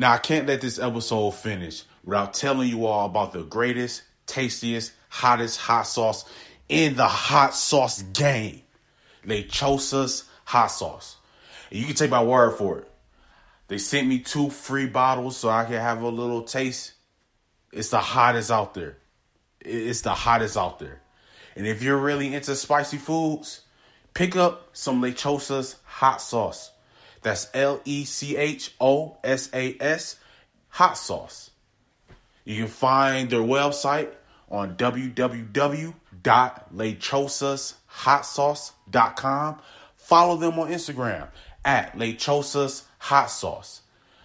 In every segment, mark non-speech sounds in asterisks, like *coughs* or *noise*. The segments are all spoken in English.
Now, I can't let this episode finish without telling you all about the greatest, tastiest, hottest hot sauce in the hot sauce game. Lechosa's hot sauce. And you can take my word for it. They sent me two free bottles so I can have a little taste. It's the hottest out there. It's the hottest out there. And if you're really into spicy foods, pick up some Lechosa's hot sauce. That's L E C H O S A S hot sauce. You can find their website on www.lechosashotsauce.com. Follow them on Instagram at Lechosas Hot Sauce.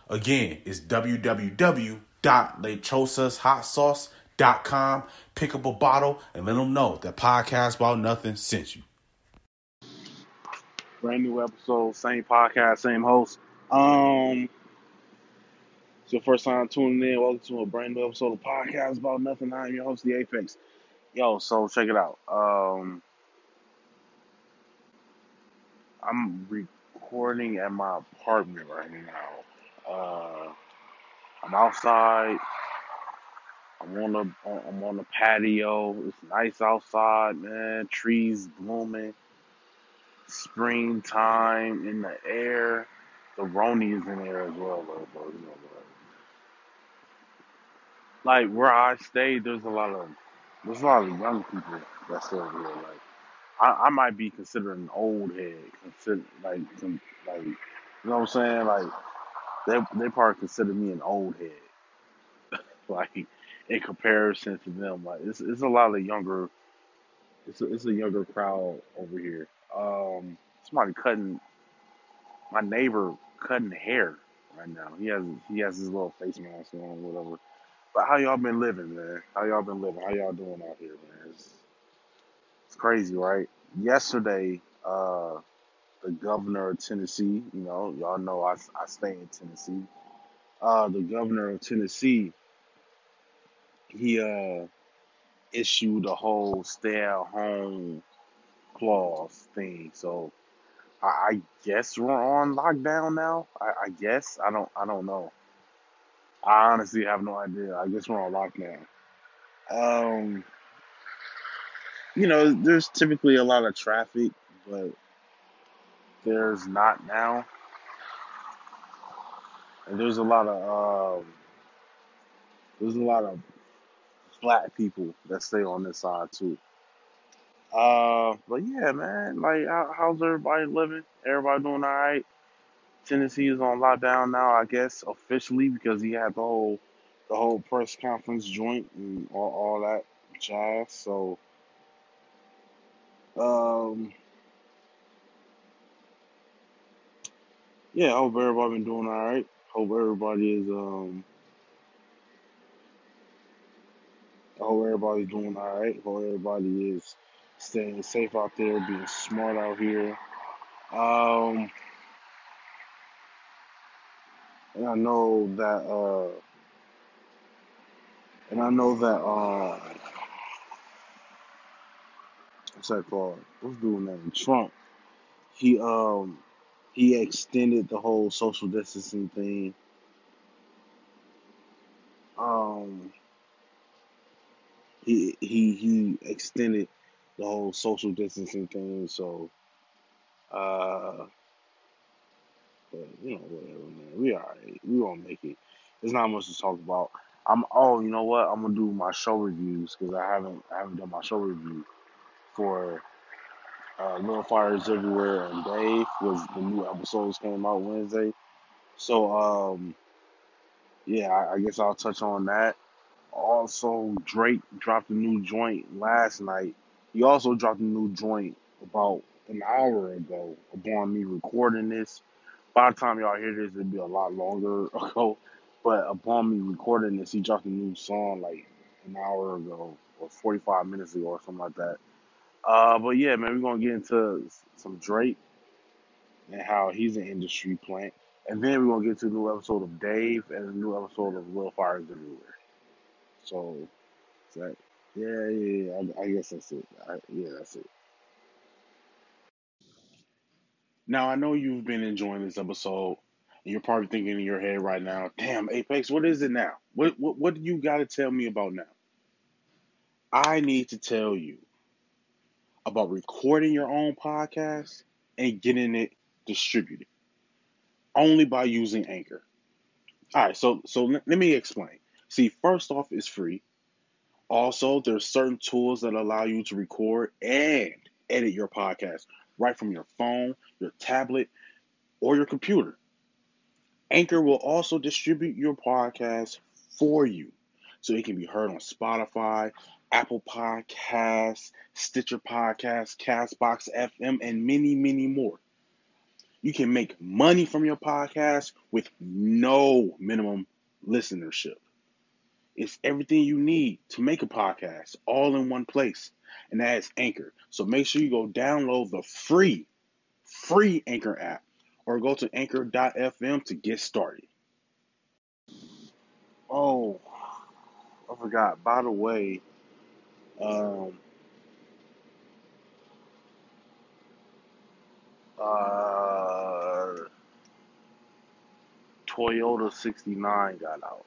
Again, it's www.lechosashotsauce.com. Pick up a bottle and let them know that Podcast About Nothing sent you. Brand new episode, same podcast, same host. Um, it's your first time tuning in. Welcome to a brand new episode of Podcast About Nothing. I'm your host, The Apex. Yo, so check it out. Um, I'm recording at my apartment right now. Uh, I'm outside. I'm on the I'm on the patio. It's nice outside, man. Trees blooming springtime in the air. The Roni is in there as well, though, bro. You know, but like where I stay, there's a lot of there's a lot of young people that still here. Like I, I might be considered an old head, consider like like you know what I'm saying? Like they they probably consider me an old head, *laughs* like in comparison to them. Like it's it's a lot of younger. It's a, it's a younger crowd over here. Um, somebody cutting my neighbor cutting hair right now. He has he has his little face mask on, whatever. But how y'all been living, man? How y'all been living? How y'all doing out here, man? It's, it's crazy, right? Yesterday, uh, the governor of Tennessee, you know, y'all know I, I stay in Tennessee. Uh, the governor of Tennessee, he uh issued a whole stay at home clause thing. So I, I guess we're on lockdown now. I, I guess I don't I don't know. I honestly have no idea. I guess we're on lockdown. Um, you know, there's typically a lot of traffic, but there's not now. And there's a lot of um, there's a lot of black people that stay on this side too. Uh, but yeah, man, like how, how's everybody living? Everybody doing all right? Tennessee is on lockdown now, I guess officially because he had the whole the whole press conference joint and all, all that jazz. So, um, yeah, I hope everybody been doing all right. Hope everybody is um, I hope everybody's doing all right. Hope everybody is staying safe out there, being smart out here. Um, and I know that uh, and I know that uh, what's that called? What's dude name? Trump. He um he extended the whole social distancing thing. Um, he he he extended the whole social distancing thing. So uh, but you know whatever, man. We alright. We gonna make it. There's not much to talk about. I'm oh you know what? I'm gonna do my show reviews because I haven't I haven't done my show review for uh, Little Fires Everywhere and Dave was the new episodes came out Wednesday. So um yeah, I, I guess I'll touch on that. Also, Drake dropped a new joint last night. He also dropped a new joint about an hour ago upon me recording this. By the time y'all hear this, it'll be a lot longer *laughs* ago. But upon me recording this, he dropped a new song like an hour ago or 45 minutes ago or something like that. Uh, but yeah, man, we're gonna get into some Drake and how he's an industry plant, and then we're gonna get to a new episode of Dave and a new episode of Little Fires Everywhere. So, that yeah, yeah, yeah. I, I guess that's it. I, yeah, that's it. Now I know you've been enjoying this episode, you're probably thinking in your head right now, damn, Apex, what is it now? What what what do you gotta tell me about now? I need to tell you about recording your own podcast and getting it distributed only by using Anchor. All right, so so let me explain. See, first off, it's free. Also, there's certain tools that allow you to record and edit your podcast right from your phone, your tablet, or your computer. Anchor will also distribute your podcast for you so it can be heard on Spotify, Apple Podcasts, Stitcher Podcasts, Castbox FM, and many, many more. You can make money from your podcast with no minimum listenership. It's everything you need to make a podcast all in one place, and that is Anchor. So make sure you go download the free, free Anchor app or go to anchor.fm to get started. Oh, I forgot. By the way, um, uh, Toyota 69 got out.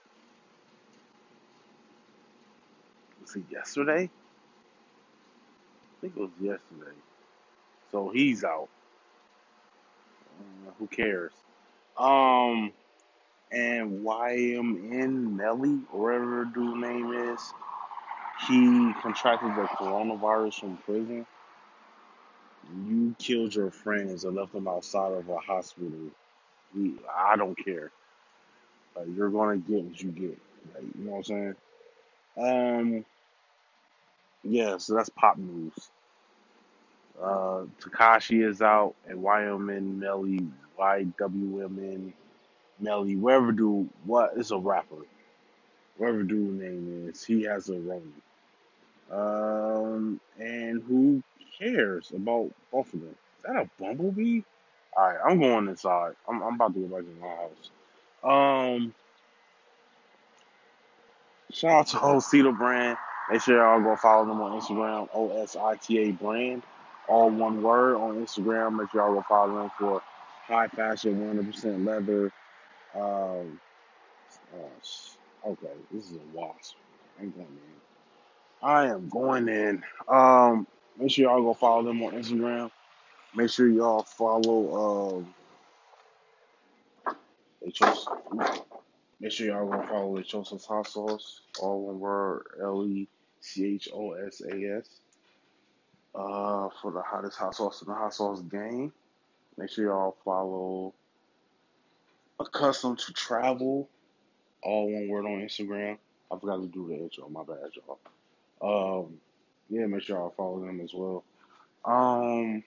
Was it yesterday? I think it was yesterday. So he's out. Uh, who cares? Um, and YMN Melly, or whatever dude name is, he contracted the coronavirus from prison. You killed your friends and left them outside of a hospital. I don't care. You're gonna get what you get. Like, you know what I'm saying? Um, yeah. So that's pop news. Uh, Tekashi is out, and YMN Melly, YWMN Melly, whatever dude, what is a rapper, whatever dude name is, he has a Roni. Um, and who cares about both of them? Is that a bumblebee? All right, I'm going inside. I'm, I'm about to go back to my house. Um, shout out to Osita Brand. Make sure y'all go follow them on Instagram, O S I T A Brand, all one word on Instagram. Make sure y'all go follow them for high fashion, 100% leather. Um, sh- okay, this is a wasp. I'm going in. I am going in. Um, make sure y'all go follow them on Instagram. Make sure y'all follow um. Make sure y'all go follow Lechosa's Hot Sauce. All one word L E C H O S A S. Uh, for the hottest hot sauce in the hot sauce game. Make sure y'all follow Accustomed to Travel. All one word on Instagram. I forgot to do the intro. My bad, y'all. Um, yeah, make sure y'all follow them as well. Um,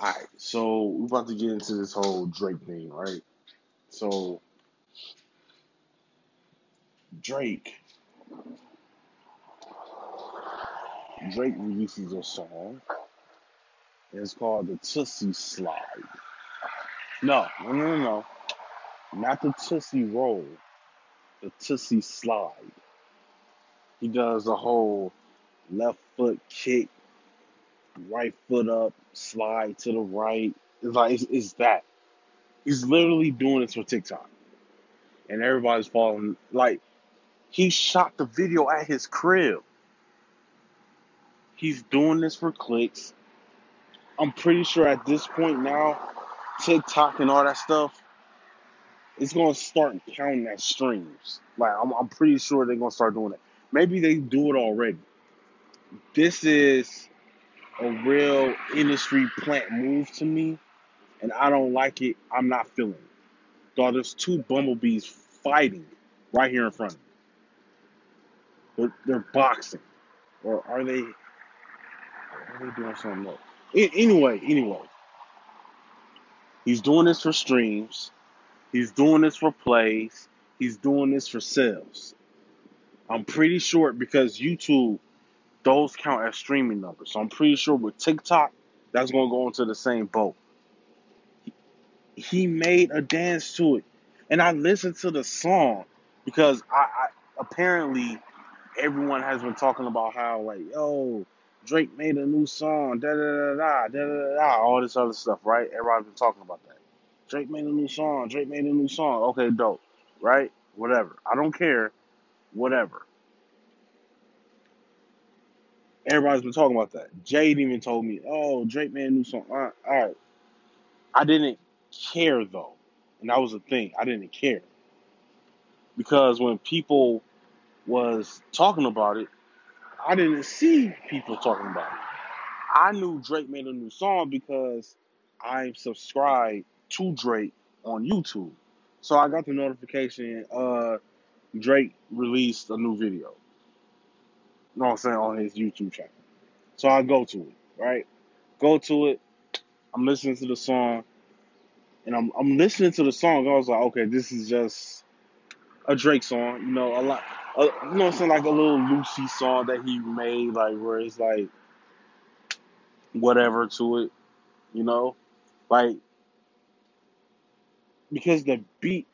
alright, so we're about to get into this whole Drake thing, right? So Drake, Drake releases a song. It's called the Toosie Slide. No, no, no, no, no. not the Tootsie Roll. The Toosie Slide. He does the whole left foot kick, right foot up, slide to the right. It's like it's, it's that. He's literally doing this for TikTok, and everybody's falling. Like he shot the video at his crib. He's doing this for clicks. I'm pretty sure at this point now, TikTok and all that stuff, it's gonna start counting as streams. Like I'm, I'm pretty sure they're gonna start doing it. Maybe they do it already. This is a real industry plant move to me, and I don't like it. I'm not feeling it. Dog, there's two bumblebees fighting right here in front of me. They're, they're boxing, or are they? They doing something else? Anyway, anyway, he's doing this for streams. He's doing this for plays. He's doing this for sales. I'm pretty sure because YouTube, those count as streaming numbers. So I'm pretty sure with TikTok, that's going to go into the same boat. He made a dance to it. And I listened to the song because I, I apparently everyone has been talking about how, like, yo, Drake made a new song, da da da da da da da, all this other stuff, right? Everybody's been talking about that. Drake made a new song. Drake made a new song. Okay, dope. Right? Whatever. I don't care. Whatever. Everybody's been talking about that. Jade even told me, "Oh, Drake made a new song." All right, all right. I didn't care though, and that was the thing. I didn't care because when people was talking about it, I didn't see people talking about it. I knew Drake made a new song because I'm subscribed to Drake on YouTube. So I got the notification uh Drake released a new video. You know what I'm saying on his YouTube channel. So I go to it, right? Go to it. I'm listening to the song, and I'm I'm listening to the song. I was like, okay, this is just a Drake song. You know, a lot. Uh, you know, what I'm saying like a little Lucy song that he made, like where it's like whatever to it. You know, like because the beat,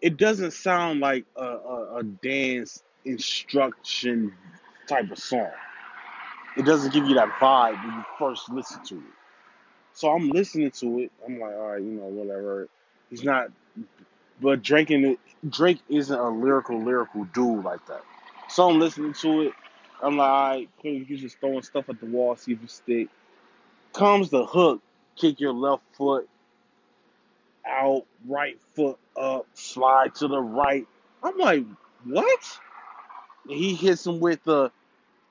it doesn't sound like a, a, a dance instruction type of song. It doesn't give you that vibe when you first listen to it. So I'm listening to it. I'm like, all right, you know, whatever. He's not, but Drake it, Drake isn't a lyrical, lyrical dude like that. So I'm listening to it. I'm like, all right, you just throwing stuff at the wall, see if it stick. Comes the hook, kick your left foot out, right foot up, slide to the right. I'm like, what? And he hits him with the,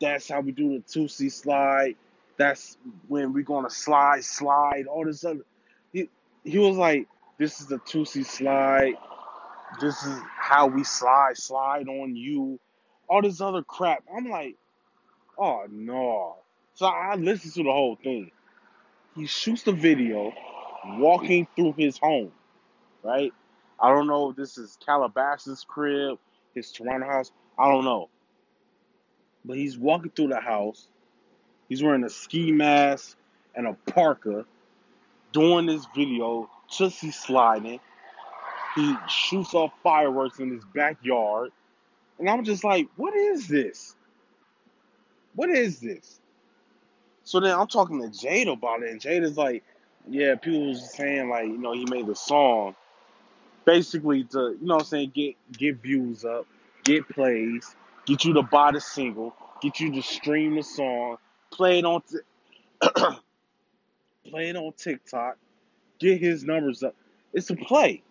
that's how we do the Toosie slide. That's when we're gonna slide, slide, all this other. He, he was like, this is the Toosie slide. This is how we slide, slide on you. All this other crap. I'm like, oh no. So I listened to the whole thing. He shoots the video walking through his home, right? I don't know if this is Calabasas' crib, his Toronto house. I don't know. But he's walking through the house. He's wearing a ski mask and a parka, doing this video, he's sliding. He shoots off fireworks in his backyard. And I'm just like, what is this? What is this? So then I'm talking to Jade about it, and Jade is like, yeah, people was saying like, you know, he made the song basically to, you know what I'm saying, get get views up, get plays, get you to buy the single, get you to stream the song, play it on t- *coughs* play it on TikTok, get his numbers up. It's a play.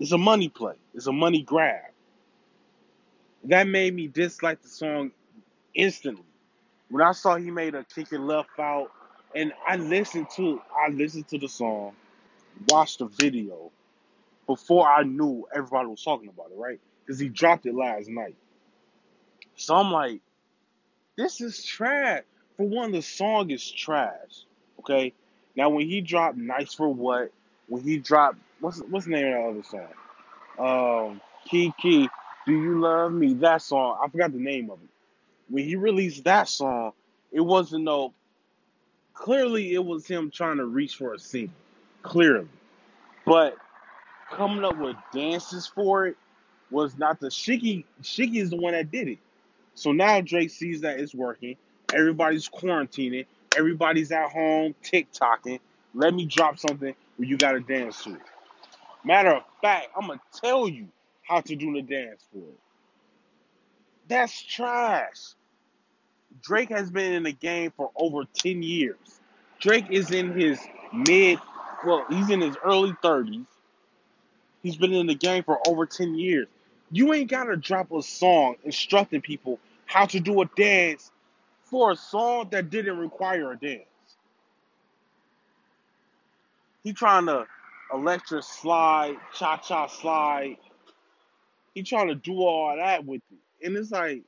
It's a money play. It's a money grab. That made me dislike the song instantly. When I saw he made a kick and left out, and I listened to I listened to the song, watched the video before I knew everybody was talking about it, right? Because he dropped it last night. So I'm like, this is trash. For one, the song is trash. Okay. Now when he dropped "Nice for What," when he dropped what's what's the name of that other song? Um, Kiki, Do You Love Me? That song, I forgot the name of it. When he released that song, it wasn't no. Clearly, it was him trying to reach for a single. Clearly, but coming up with dances for it was not the Shiggy. Shiggy is the one that did it. So now Drake sees that it's working. Everybody's quarantining. Everybody's at home TikToking. Let me drop something where you gotta dance to it. Matter of fact, I'm gonna tell you how to do the dance for it. That's trash. Drake has been in the game for over 10 years. Drake is in his mid, well, he's in his early 30s. He's been in the game for over 10 years. You ain't gotta drop a song instructing people how to do a dance for a song that didn't require a dance. He trying to electric slide, cha cha slide. He trying to do all that with it. And it's like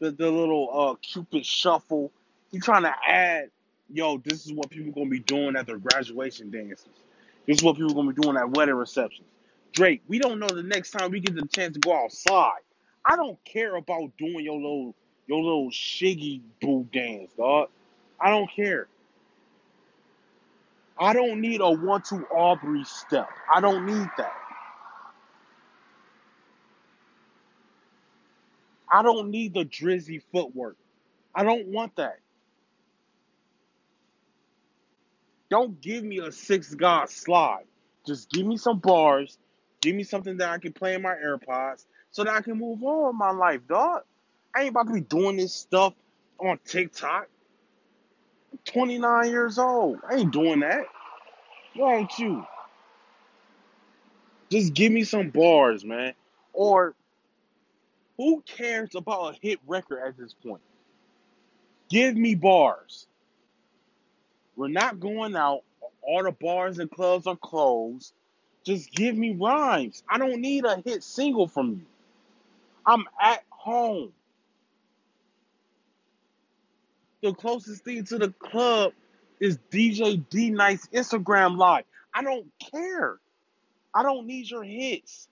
the, the little uh Cupid shuffle. He trying to add, yo, this is what people gonna be doing at their graduation dances. This is what people gonna be doing at wedding receptions. Drake, we don't know the next time we get the chance to go outside. I don't care about doing your little your little shiggy boo dance, dog. I don't care. I don't need a one two Aubrey step. I don't need that. I don't need the drizzy footwork. I don't want that. Don't give me a six god slide. Just give me some bars. Give me something that I can play in my AirPods so that I can move on with my life, dog. I ain't about to be doing this stuff on TikTok. I'm 29 years old. I ain't doing that. Why don't you? Just give me some bars, man. Or who cares about a hit record at this point? Give me bars. We're not going out. All the bars and clubs are closed. Just give me rhymes. I don't need a hit single from you. I'm at home. The closest thing to the club is DJ D-Nice Instagram live. I don't care. I don't need your hits.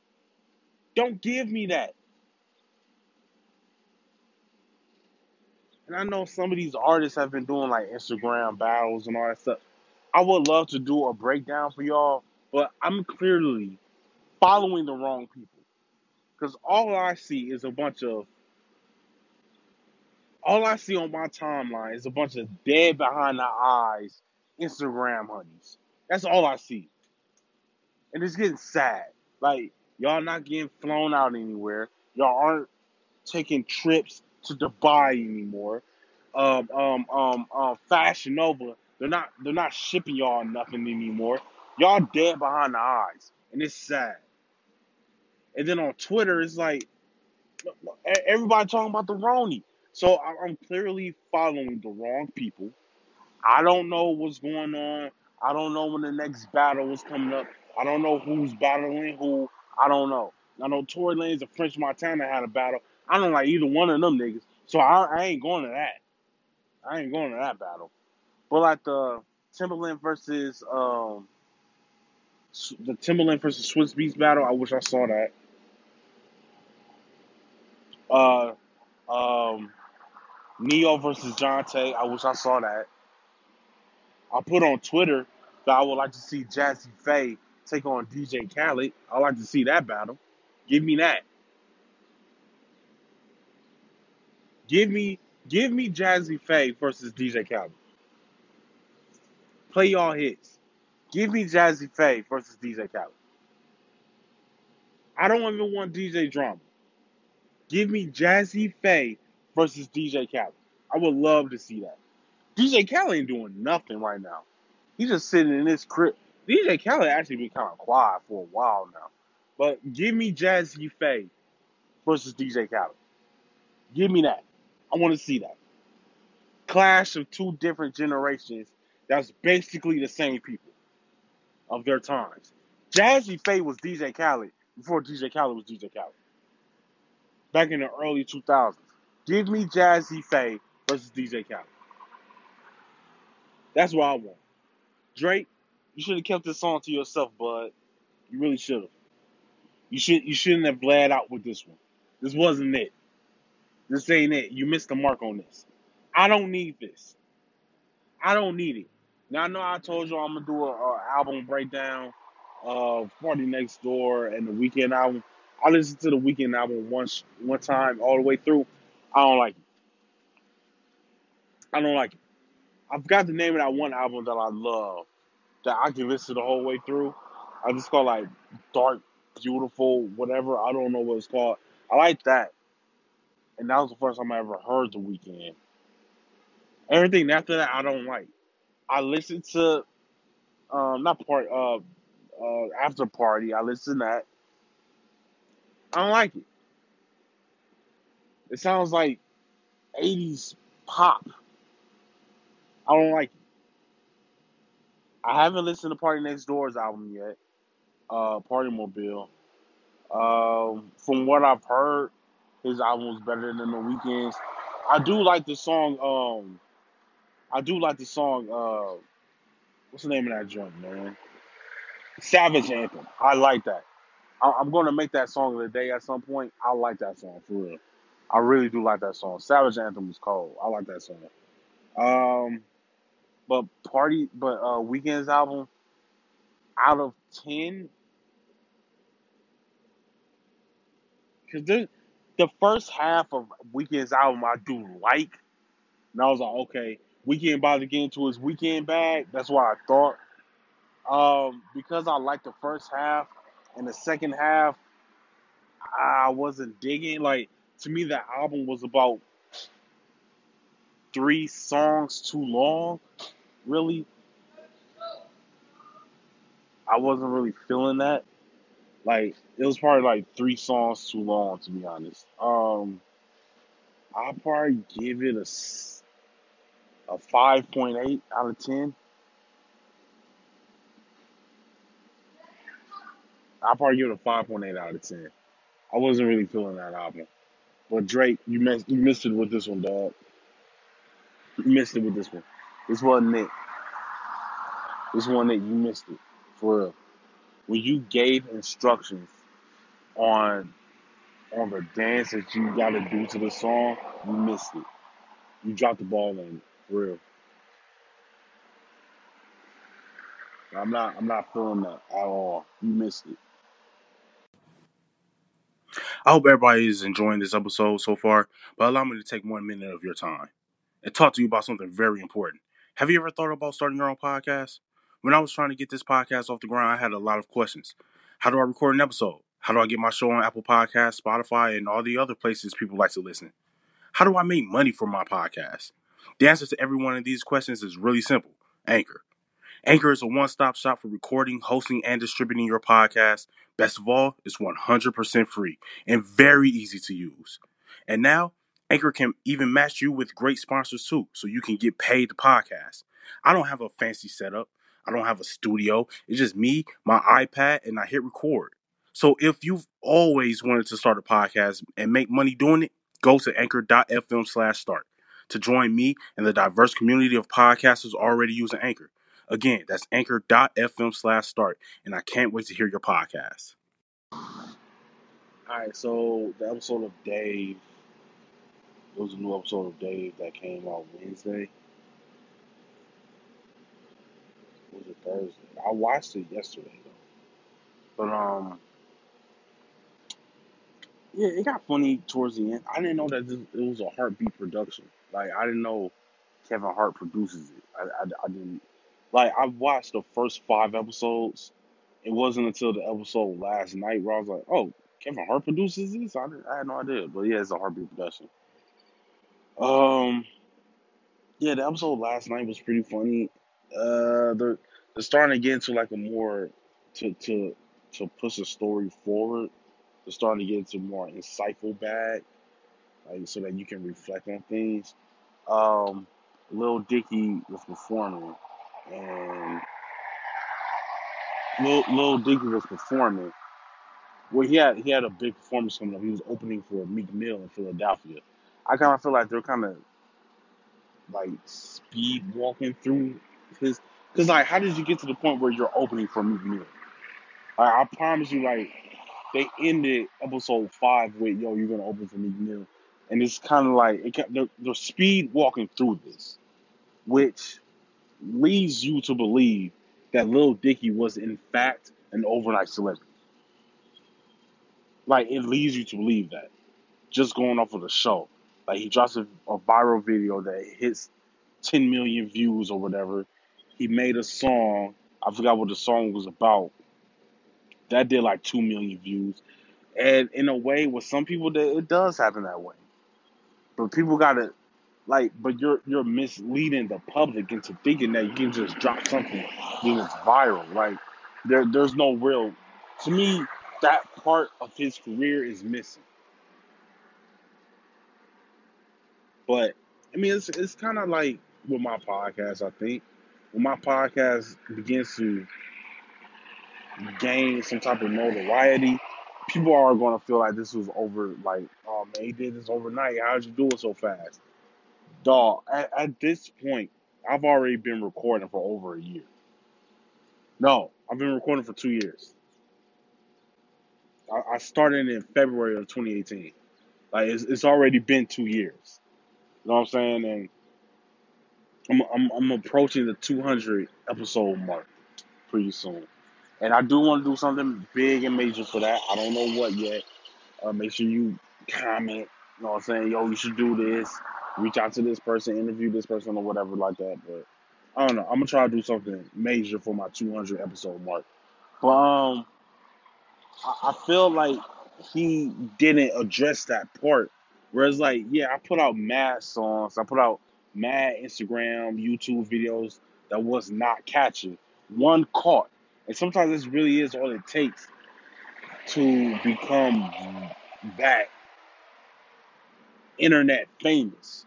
Don't give me that. And I know some of these artists have been doing like Instagram battles and all that stuff. I would love to do a breakdown for y'all, but I'm clearly following the wrong people. Because all I see is a bunch of, all I see on my timeline is a bunch of dead behind the eyes Instagram honeys. That's all I see. And it's getting sad. Like, y'all not getting flown out anywhere. Y'all aren't taking trips to Dubai anymore. Um, um, um, um, Fashion Nova, they're not, they're not shipping y'all nothing anymore. Y'all dead behind the eyes, and it's sad. And then on Twitter, it's like everybody talking about the Roni. So I'm clearly following the wrong people. I don't know what's going on. I don't know when the next battle is coming up. I don't know who's battling who. I don't know. I know Tory Lanez and French Montana had a battle. I don't like either one of them niggas. So I, I ain't going to that. I ain't going to that battle. But like the Timbaland versus um the Timbaland versus Swizz Beatz battle, I wish I saw that. Uh um Ne-Yo versus Johntá, I wish I saw that. I put on Twitter that I would like to see Jazze Pha take on DJ Khaled. I like to see that battle. Give me that. Give me give me Jazze Pha versus DJ Khaled. Play y'all hits. Give me Jazze Pha versus DJ Khaled. I don't even want DJ drama. Give me Jazze Pha versus DJ Khaled. I would love to see that. DJ Khaled ain't doing nothing right now. He's just sitting in his crib. DJ Khaled actually been kind of quiet for a while now. But give me Jazze Pha versus DJ Khaled. Give me that. I want to see that. Clash of two different generations that's basically the same people of their times. Jazze Pha was DJ Khaled before DJ Khaled was DJ Khaled. Back in the early 2000s. Give me Jazze Pha versus DJ Khaled. That's what I want. Drake, you should have kept this song to yourself, bud. You really should have. You should you shouldn't have bled out with this one. This wasn't it. This ain't it. You missed the mark on this. I don't need this. I don't need it. Now I know I told you I'm gonna do a, a album breakdown of Party Next Door and the Weeknd album. I listened to the Weeknd album once one time all the way through. I don't like it. I don't like it. I forgot the name of that one album that I love that I can listen to the whole way through. I just call like Dark, Beautiful, whatever. I don't know what it's called. I like that, and that was the first time I ever heard the Weeknd. Everything after that, I don't like. I listened to um not part uh uh after party. I listened to that. I don't like it. It sounds like '80s pop. I don't like it. I haven't listened to Party Next Door's album yet. Uh, Party Mobile. Um, from what I've heard, his album was better than the Weeknd's. I do like the song. Um, I do like the song. Uh, what's the name of that joint, man? Savage Anthem. I like that. I, I'm gonna make that song of the day at some point. I like that song for real. I really do like that song. Savage Anthem is cold. I like that song. Um, but Party, but uh, Weeknd's album out of ten, because the the first half of Weeknd's album I do like, and I was like, okay. Weeknd about to get into his weekend bag. That's why I thought. Um, because I liked the first half and the second half, I wasn't digging. Like to me, that album was about three songs too long. Really, I wasn't really feeling that. Like it was probably like three songs too long, to be honest. Um, I'll probably give it a, a 5.8 out of ten. I'll probably give it a five point eight out of ten. I wasn't really feeling that album. But Drake, you missed you missed it with this one, dog. You missed it with this one. This wasn't it. This one that you missed it for real. When you gave instructions on on the dance that you got to do to the song, you missed it. You dropped the ball on it, for real. I'm not I'm not feeling that at all. You missed it. I hope everybody is enjoying this episode so far, but allow me to take one minute of your time and talk to you about something very important. Have you ever thought about starting your own podcast? When I was trying to get this podcast off the ground, I had a lot of questions. How do I record an episode? How do I get my show on Apple Podcasts, Spotify, and all the other places people like to listen? How do I make money for my podcast? The answer to every one of these questions is really simple Anchor. Anchor is a one stop shop for recording, hosting, and distributing your podcast. Best of all, it's 100% free and very easy to use. And now, Anchor can even match you with great sponsors too, so you can get paid to podcast. I don't have a fancy setup, I don't have a studio. It's just me, my iPad, and I hit record. So if you've always wanted to start a podcast and make money doing it, go to anchor.fm slash start to join me and the diverse community of podcasters already using Anchor. Again, that's anchor.fm slash start. And I can't wait to hear your podcast. Alright, so the episode of Dave, there was a new episode of Dave that came out Wednesday. Was it Thursday? I watched it yesterday though. But um yeah, it got funny towards the end. I didn't know that it was a HartBeat production. Like I didn't know Kevin Hart produces it. I, I, I didn't like I watched the first five episodes. It wasn't until the episode last night where I was like, "Oh, Kevin Hart produces this." I, I had no idea, but yeah, it's a HartBeat production. Um, yeah, the episode last night was pretty funny. Uh, they're they're starting to get into like a more to to to push the story forward. They're starting to get into more insightful bag, like so that you can reflect on things. Um, Lil Dicky was performing, and Lil, Lil Dicky was performing. Well, he had he had a big performance coming up. He was opening for Meek Mill in Philadelphia. I kind of feel like they're kind of like speed walking through his. Cause like, how did you get to the point where you're opening for Meek Mill? Like, I promise you, like they ended episode five with "Yo, you're gonna open for Meek Mill," and it's kind of like it, they're, they're speed walking through this, which leads you to believe that Lil Dicky was in fact an overnight celebrity. Like it leads you to believe that just going off of the show. Like he drops a, a viral video that hits 10 million views or whatever. He made a song. I forgot what the song was about. That did like 2 million views. And in a way, with some people, that it does happen that way. But people gotta like, but you're you're misleading the public into thinking that you can just drop something when it's viral. Like there there's no real. To me, that part of his career is missing. But I mean, it's it's kind of like with my podcast. I think when my podcast begins to gain some type of notoriety, people are going to feel like this was over. Like, oh man, he did this overnight. How'd you do it so fast, dog? At, at this point, I've already been recording for over a year. No, I've been recording for two years. I, I started in February of 2018. Like, it's, it's already been two years. You know what I'm saying? And I'm, I'm, I'm approaching the 200 episode mark pretty soon. And I do want to do something big and major for that. I don't know what yet. Uh, make sure you comment. You know what I'm saying? Yo, you should do this. Reach out to this person, interview this person, or whatever like that. But I don't know. I'm gonna try to do something major for my 200 episode mark. But um, I, I feel like he didn't address that part. Whereas, like, yeah, I put out mad songs, I put out mad Instagram, YouTube videos that was not catching. One caught, and sometimes this really is all it takes to become that internet famous.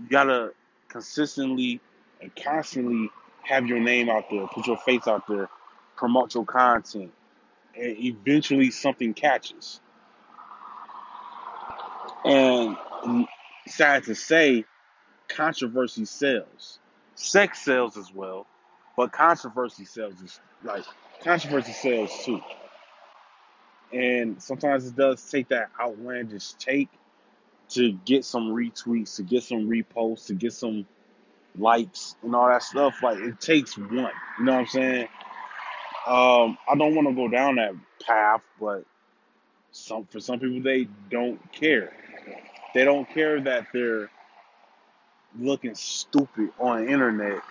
You gotta consistently and constantly have your name out there, put your face out there, promote your content, and eventually something catches. And sad to say, controversy sells. Sex sells as well, but controversy sells is like controversy sells too. And sometimes it does take that outlandish take to get some retweets, to get some reposts, to get some likes and all that stuff. Like it takes one. You know what I'm saying? Um, I don't want to go down that path, but some for some people they don't care. They don't care that they're looking stupid on internet.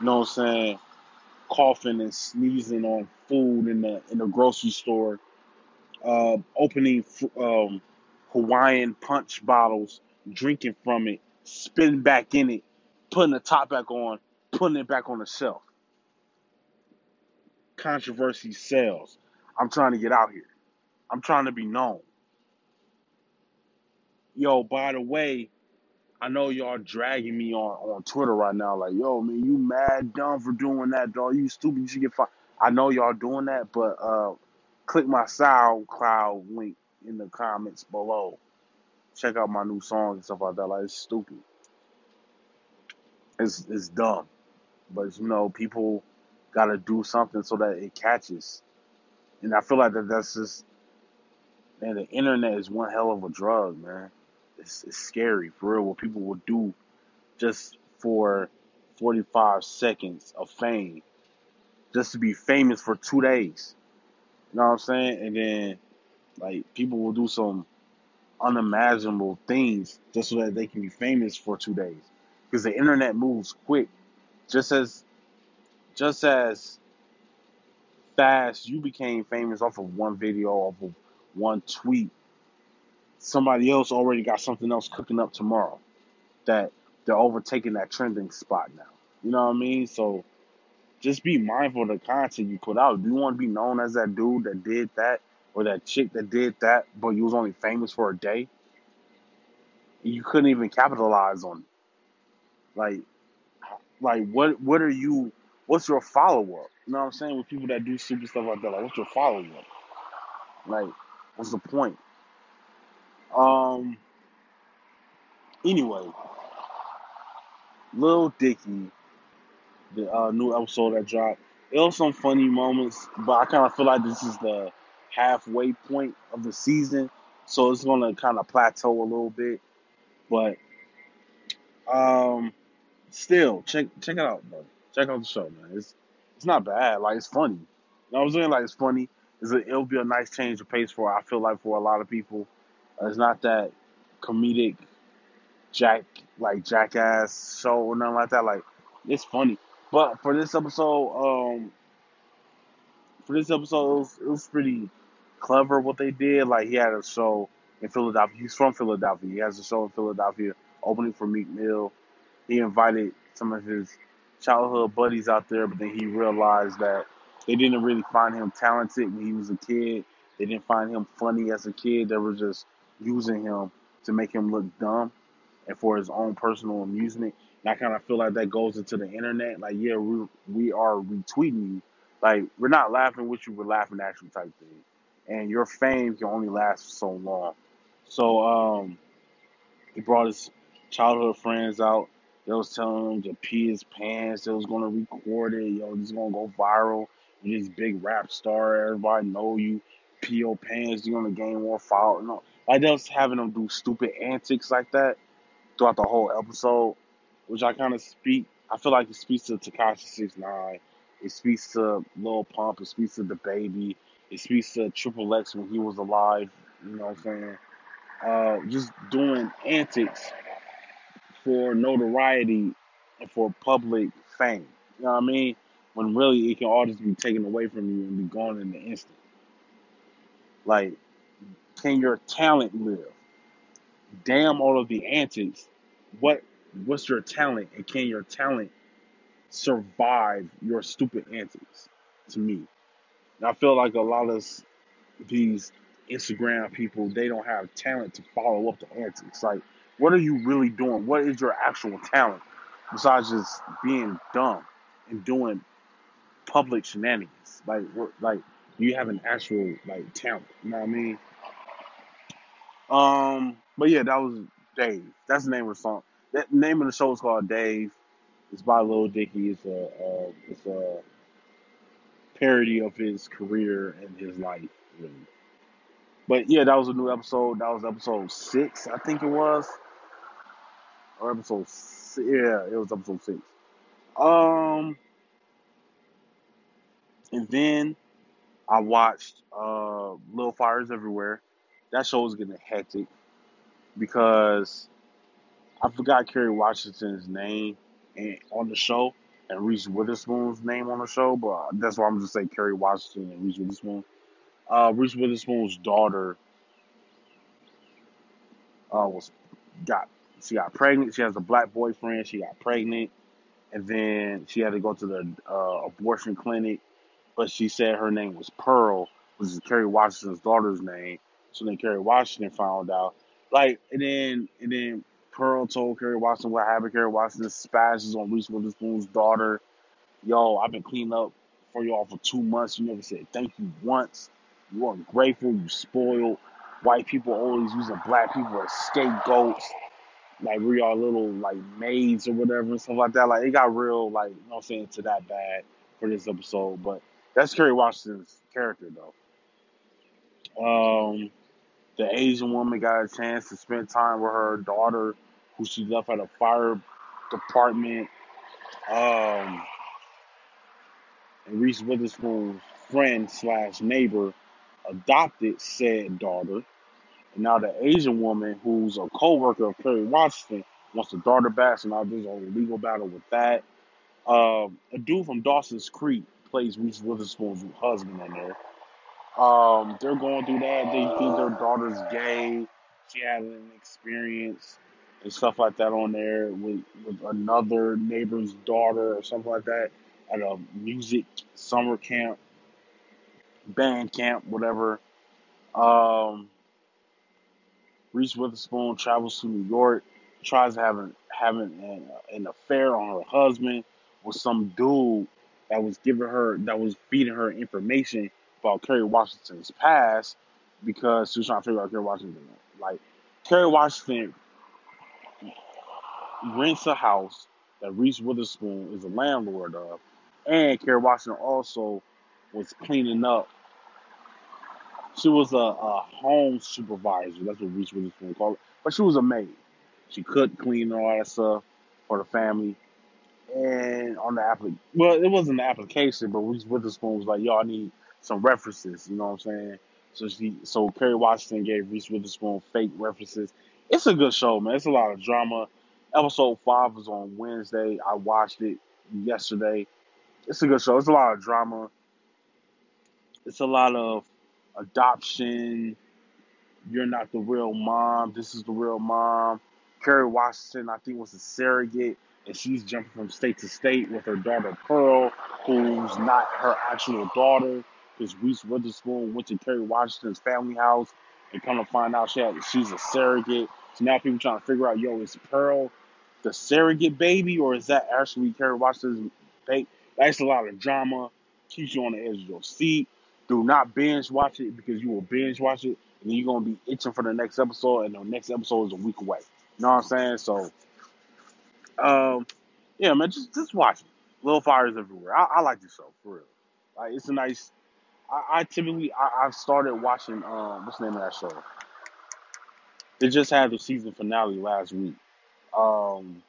You know what I'm saying? Coughing and sneezing on food in the in the grocery store. Uh, opening um, Hawaiian punch bottles, drinking from it, spitting back in it, putting the top back on, putting it back on the shelf. Controversy sells. I'm trying to get out here. I'm trying to be known. Yo, by the way, I know y'all dragging me on, on Twitter right now, like, yo, man, you mad dumb for doing that, dog. You stupid, you should get fired. I know y'all doing that, but uh, click my SoundCloud link in the comments below. Check out my new songs and stuff like that. Like, it's stupid. It's, it's dumb. But, you know, people got to do something so that it catches. And I feel like that that's just, man, the internet is one hell of a drug, man it's, it's scary for real what people will do just for 45 seconds of fame just to be famous for two days you know what i'm saying and then like people will do some unimaginable things just so that they can be famous for two days because the internet moves quick just as just as fast you became famous off of one video off of one tweet somebody else already got something else cooking up tomorrow that they're overtaking that trending spot now. You know what I mean? So just be mindful of the content you put out. Do you want to be known as that dude that did that or that chick that did that, but you was only famous for a day? You couldn't even capitalize on it. Like, like what? What are you? What's your follow up? You know what I'm saying? With people that do stupid stuff like that, like what's your follow up? Like, what's the point? Um. Anyway, Lil Dicky, the uh, new episode that dropped. It was some funny moments, but I kind of feel like this is the halfway point of the season, so it's gonna kind of plateau a little bit. But um, still, check check it out, bro. Check out the show, man. It's it's not bad. Like it's funny. You know what I'm saying? Like it's funny. It's a, it'll be a nice change of pace for I feel like for a lot of people. It's not that comedic jack like jackass show or nothing like that. Like it's funny. But for this episode, um for this episode it was, it was pretty clever what they did. Like he had a show in Philadelphia. He's from Philadelphia. He has a show in Philadelphia opening for Meek Mill. He invited some of his childhood buddies out there, but then he realized that they didn't really find him talented when he was a kid. They didn't find him funny as a kid. They were just using him to make him look dumb and for his own personal amusement. And I kind of feel like that goes into the internet. Like, yeah, we we are retweeting you. Like, we're not laughing with you, we're laughing at you type thing. And your fame can only last for so long. So, um, he brought his childhood friends out. They was telling him to pee his pants. They was gonna record it. Yo, this is gonna go viral. You're this big rap star. Everybody know you. Pee your pants. You're gonna gain more followers. No, like they was having them do stupid antics like that throughout the whole episode, which I kind of speak. I feel like it speaks to Tekashi Six Nine. It speaks to Lil Pump. It speaks to DaBaby. It speaks to Triple X when he was alive. You know what I'm saying? Uh, just doing antics for notoriety and for public fame. You know what I mean? When really it can all just be taken away from you and be gone in an instant. Like, can your talent live? Damn all of the antics. What what's your talent and can your talent survive your stupid antics to me? And I feel like a lot of these Instagram people, they don't have talent to follow up the antics. Like, what are you really doing? What is your actual talent besides just being dumb and doing public shenanigans? Like, what, like, do you have an actual like talent? You know what I mean? Um, but yeah, that was Dave. That's the name of the song. That name of the show is called Dave. It's by Lil Dicky. It's a, it's a parody of his career and his life. Really. But yeah, that was a new episode. That was episode six, I think it was, or episode. Yeah, it was episode six. Um, and then I watched uh Little Fires Everywhere. That show was getting hectic because I forgot Kerry Washington's name on the show and Reese Witherspoon's name on the show, but that's why I'm just say Kerry Washington and Reese Witherspoon. Uh, Reese Witherspoon's daughter uh, was got she got pregnant. She has a black boyfriend. She got pregnant, and then she had to go to the uh, abortion clinic. But she said her name was Pearl, which is Kerry Washington's daughter's name. So then Kerry Washington found out. Like, and then and then Pearl told Kerry Washington what happened. Kerry Washington spazzes on Reese Witherspoon's daughter. Yo, I've been cleaning up for y'all for two months. You never said thank you once. You ungrateful. You spoiled. White people always using black people as scapegoats. Like we are little like maids or whatever and stuff like that. Like it got real like you know what I'm saying to that bad for this episode. But that's Kerry Washington's character though. Um the Asian woman got a chance to spend time with her daughter who she left at a fire department. Um and Reese Witherspoon's friend slash neighbor adopted said daughter. And now the Asian woman, who's a co-worker of Kerry Washington, wants the daughter back. So now there's a legal battle with that. Um, a dude from Dawson's Creek plays Reese Witherspoon's husband in there. Um, they're going through that. They think their daughter's gay. She had an experience and stuff like that on there with, with another neighbor's daughter or something like that at a music summer camp, band camp, whatever. Um, Reese Witherspoon travels to New York, tries to have an having an, an affair on her husband with some dude that was giving her that was feeding her information about Kerry Washington's past because she was trying to figure out Kerry Washington. Like Kerry Washington rents a house that Reese Witherspoon is a landlord of, and Kerry Washington also was cleaning up. She was a, a home supervisor. That's what Reese Witherspoon called it. But she was a maid. She cooked, cleaned, and all that stuff for the family. And on the application, well, it wasn't the application, but Reese Witherspoon was like, "Y'all need some references." You know what I'm saying? So she, so Kerry Washington gave Reese Witherspoon fake references. It's a good show, man. It's a lot of drama. Episode five was on Wednesday. I watched it yesterday. It's a good show. It's a lot of drama. It's a lot of adoption. You're not the real mom. This is the real mom. Kerry Washington, I think, was a surrogate, and she's jumping from state to state with her daughter Pearl, who's not her actual daughter. Because Reese Witherspoon went to Kerry Washington's family house and come to find out she had, she's a surrogate. So now people trying to figure out, yo, is Pearl the surrogate baby, or is that actually Kerry Washington's baby? That's a lot of drama. Keeps you on the edge of your seat. Do not binge watch it because you will binge watch it and you're gonna be itching for the next episode, and the next episode is a week away. You know what I'm saying? So, um, yeah, man, just just watch it. Little fires everywhere. I, I like this show for real. Like, it's a nice. I, I typically I, I've started watching. Um, what's the name of that show? They just had the season finale last week. Um,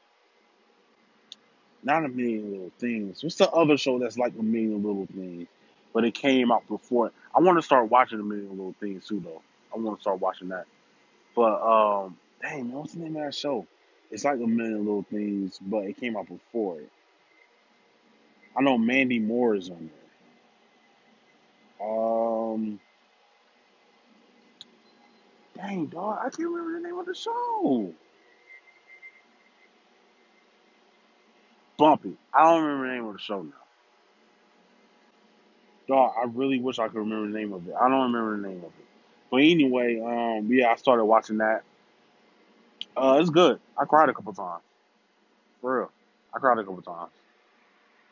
not a million little things. What's the other show that's like a million little things? But it came out before. I want to start watching a million little things too, though. I want to start watching that. But um, dang man, what's the name of that show? It's like a million little things, but it came out before it. I know Mandy Moore is on there. Um, dang dog, I can't remember the name of the show. Bumpy. I don't remember the name of the show now. Dog, I really wish I could remember the name of it. I don't remember the name of it. But anyway, um, yeah, I started watching that. Uh, it's good. I cried a couple times. For real. I cried a couple times.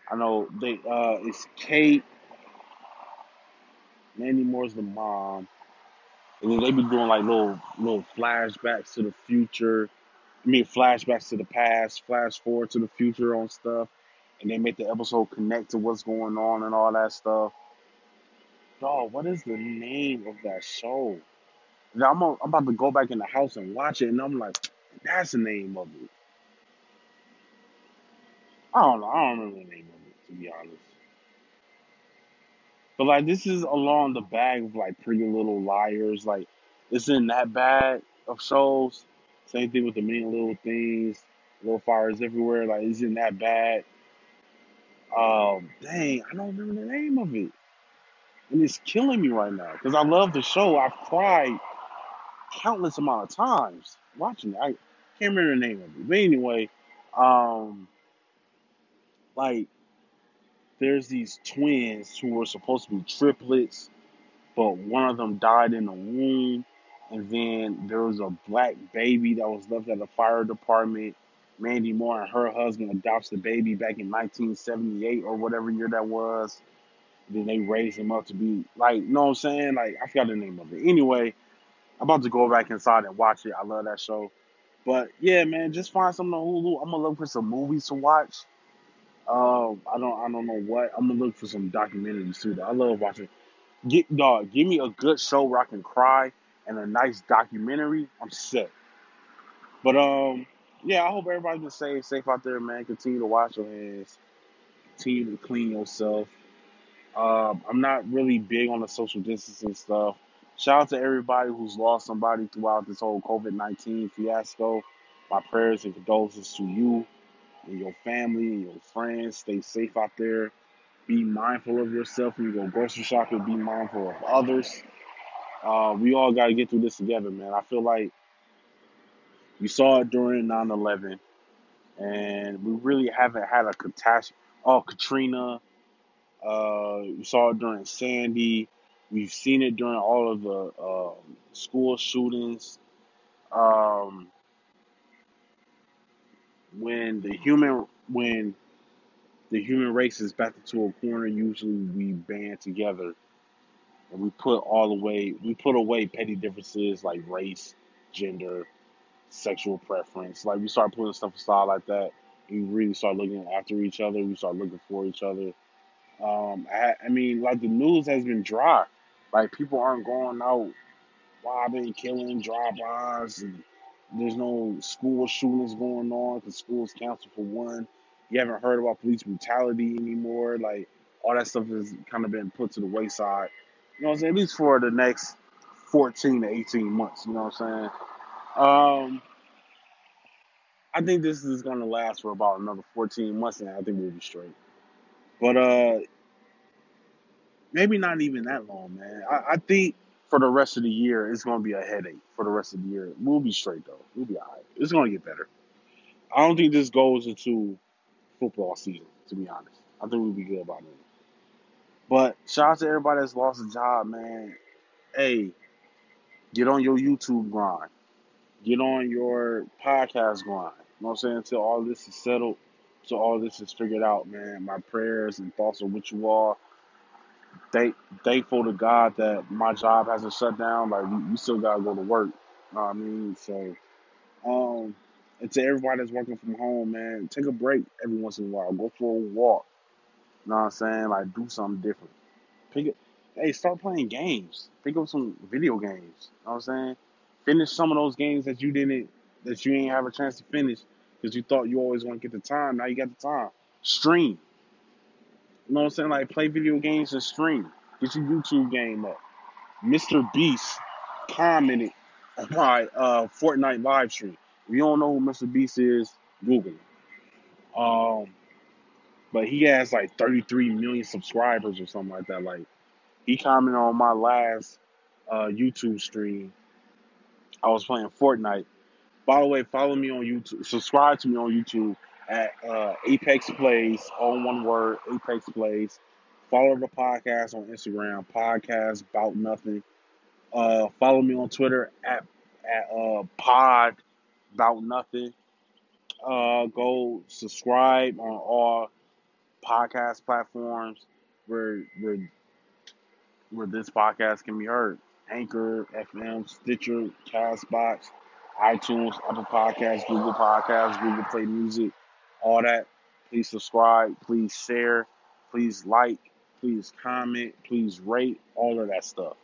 I know they uh it's Kate, Mandy Moore's the mom. And then they be doing like little little flashbacks to the future. I mean flashbacks to the past, flash forward to the future on stuff. And they make the episode connect to what's going on and all that stuff. Dog, what is the name of that show? Now, I'm, I'm about to go back in the house and watch it, and I'm like, that's the name of it. I don't know. I don't remember the name of it, to be honest. But like, this is along the bag of like Pretty Little Liars. Like, it's in that bag of shows. Same thing with the Million Little Things, Little Fires Everywhere. Like, it's in that bag. Um, dang, I don't remember the name of it, and it's killing me right now because I love the show. I've cried countless amount of times watching it. I can't remember the name of it, but anyway, um, like there's these twins who were supposed to be triplets, but one of them died in the womb, and then there was a black baby that was left at the fire department. Mandy Moore and her husband adopts the baby back in 1978 or whatever year that was. Then they raise him up to be like, you know what I'm saying? Like I forgot the name of it. Anyway, I'm about to go back inside and watch it. I love that show. But yeah, man, just find something on Hulu. I'm gonna look for some movies to watch. Um, I don't, I don't know what. I'm gonna look for some documentaries too. I love watching. Get dog, give me a good show where I can cry and a nice documentary. I'm set. But um, yeah, I hope everybody's been safe, safe out there, man. Continue to wash your hands. Continue to clean yourself. Um, I'm not really big on the social distancing stuff. Shout out to everybody who's lost somebody throughout this whole COVID 19 fiasco. My prayers and condolences to you and your family and your friends. Stay safe out there. Be mindful of yourself when you go grocery shopping. Be mindful of others. Uh, we all got to get through this together, man. I feel like we saw it during 9 11, and we really haven't had a catastrophe. Oh, Katrina. Uh, we saw it during Sandy. We've seen it during all of the uh, school shootings. Um, when the human when the human race is backed into a corner, usually we band together and we put all the way we put away petty differences like race, gender, sexual preference. Like we start putting stuff aside like that. We really start looking after each other. We start looking for each other. Um, I, I mean, like the news has been dry. Like people aren't going out robbing, killing, drive-bys, and there's no school shootings going on because school's canceled for one. You haven't heard about police brutality anymore. Like all that stuff has kind of been put to the wayside. You know what I'm saying? At least for the next 14 to 18 months. You know what I'm saying? Um, I think this is gonna last for about another 14 months, and I think we'll be straight. But uh, maybe not even that long, man. I, I think for the rest of the year, it's gonna be a headache. For the rest of the year, we'll be straight though. We'll be alright. It's gonna get better. I don't think this goes into football season. To be honest, I think we'll be good about it. But shout out to everybody that's lost a job, man. Hey, get on your YouTube grind. Get on your podcast grind. You know what I'm saying? Until all this is settled, until all this is figured out, man. My prayers and thoughts are with you all. Thank, thankful to God that my job hasn't shut down. Like we still gotta go to work. You know I mean? So, um, and to everybody that's working from home, man, take a break every once in a while. Go for a walk. You know what I'm saying? Like do something different. Pick it. Hey, start playing games. Pick up some video games. You know what I'm saying? Finish some of those games that you didn't, that you ain't have a chance to finish because you thought you always want to get the time. Now you got the time. Stream. You know what I'm saying? Like play video games and stream. Get your YouTube game up. Mr. Beast commented on my uh, Fortnite live stream. If you don't know who Mr. Beast is, Google. Um, but he has like 33 million subscribers or something like that. Like he commented on my last uh, YouTube stream. I was playing Fortnite. By the way, follow me on YouTube. Subscribe to me on YouTube at uh, Apex Plays, all one word, Apex Plays. Follow the podcast on Instagram, podcast about nothing. Uh, follow me on Twitter at at uh, pod about nothing. Uh, go subscribe on all podcast platforms where where where this podcast can be heard. Anchor, FM, Stitcher, Castbox, iTunes, Apple Podcasts, Google Podcasts, Google Play Music, all that. Please subscribe, please share, please like, please comment, please rate, all of that stuff.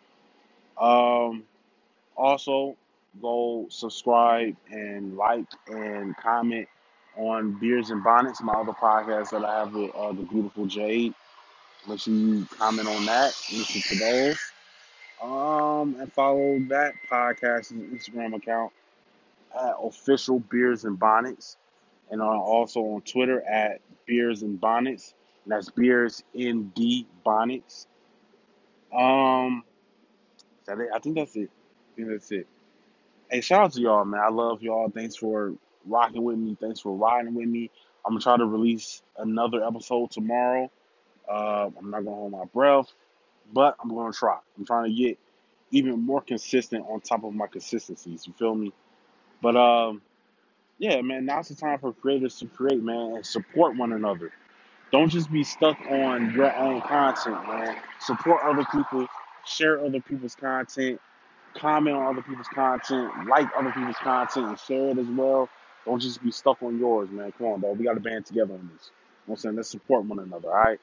Um, also, go subscribe and like and comment on Beers and Bonnets, my other podcast that I have with uh, the beautiful Jade. Make sure you comment on that, listen to those. Um, and follow that podcast's Instagram account at official Beers and Bonnets, and uh, also on Twitter at Beers and Bonnets. And that's Beers in D Bonnets. Um? I think that's it. I think that's it. Hey, shout out to y'all, man. I love y'all. Thanks for rocking with me. Thanks for riding with me. I'm gonna try to release another episode tomorrow. Uh, I'm not gonna hold my breath, but I'm gonna try. I'm trying to get even more consistent on top of my consistencies. You feel me? But um, yeah, man. Now's the time for creators to create, man, and support one another. Don't just be stuck on your own content, man. Support other people, share other people's content, comment on other people's content, like other people's content, and share it as well. Don't just be stuck on yours, man. Come on, bro. We got to band together on this. You know I'm saying? Let's support one another, all right?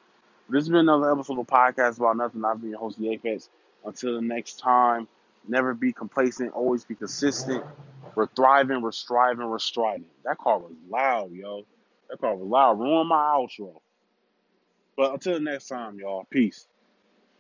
This has been another episode of Podcast About Nothing. I've been your host, The Apex. Until the next time, never be complacent, always be consistent. We're thriving, we're striving, we're striding. That car was loud, yo. That car was loud. Ruin my outro. But until next time, y'all. Peace.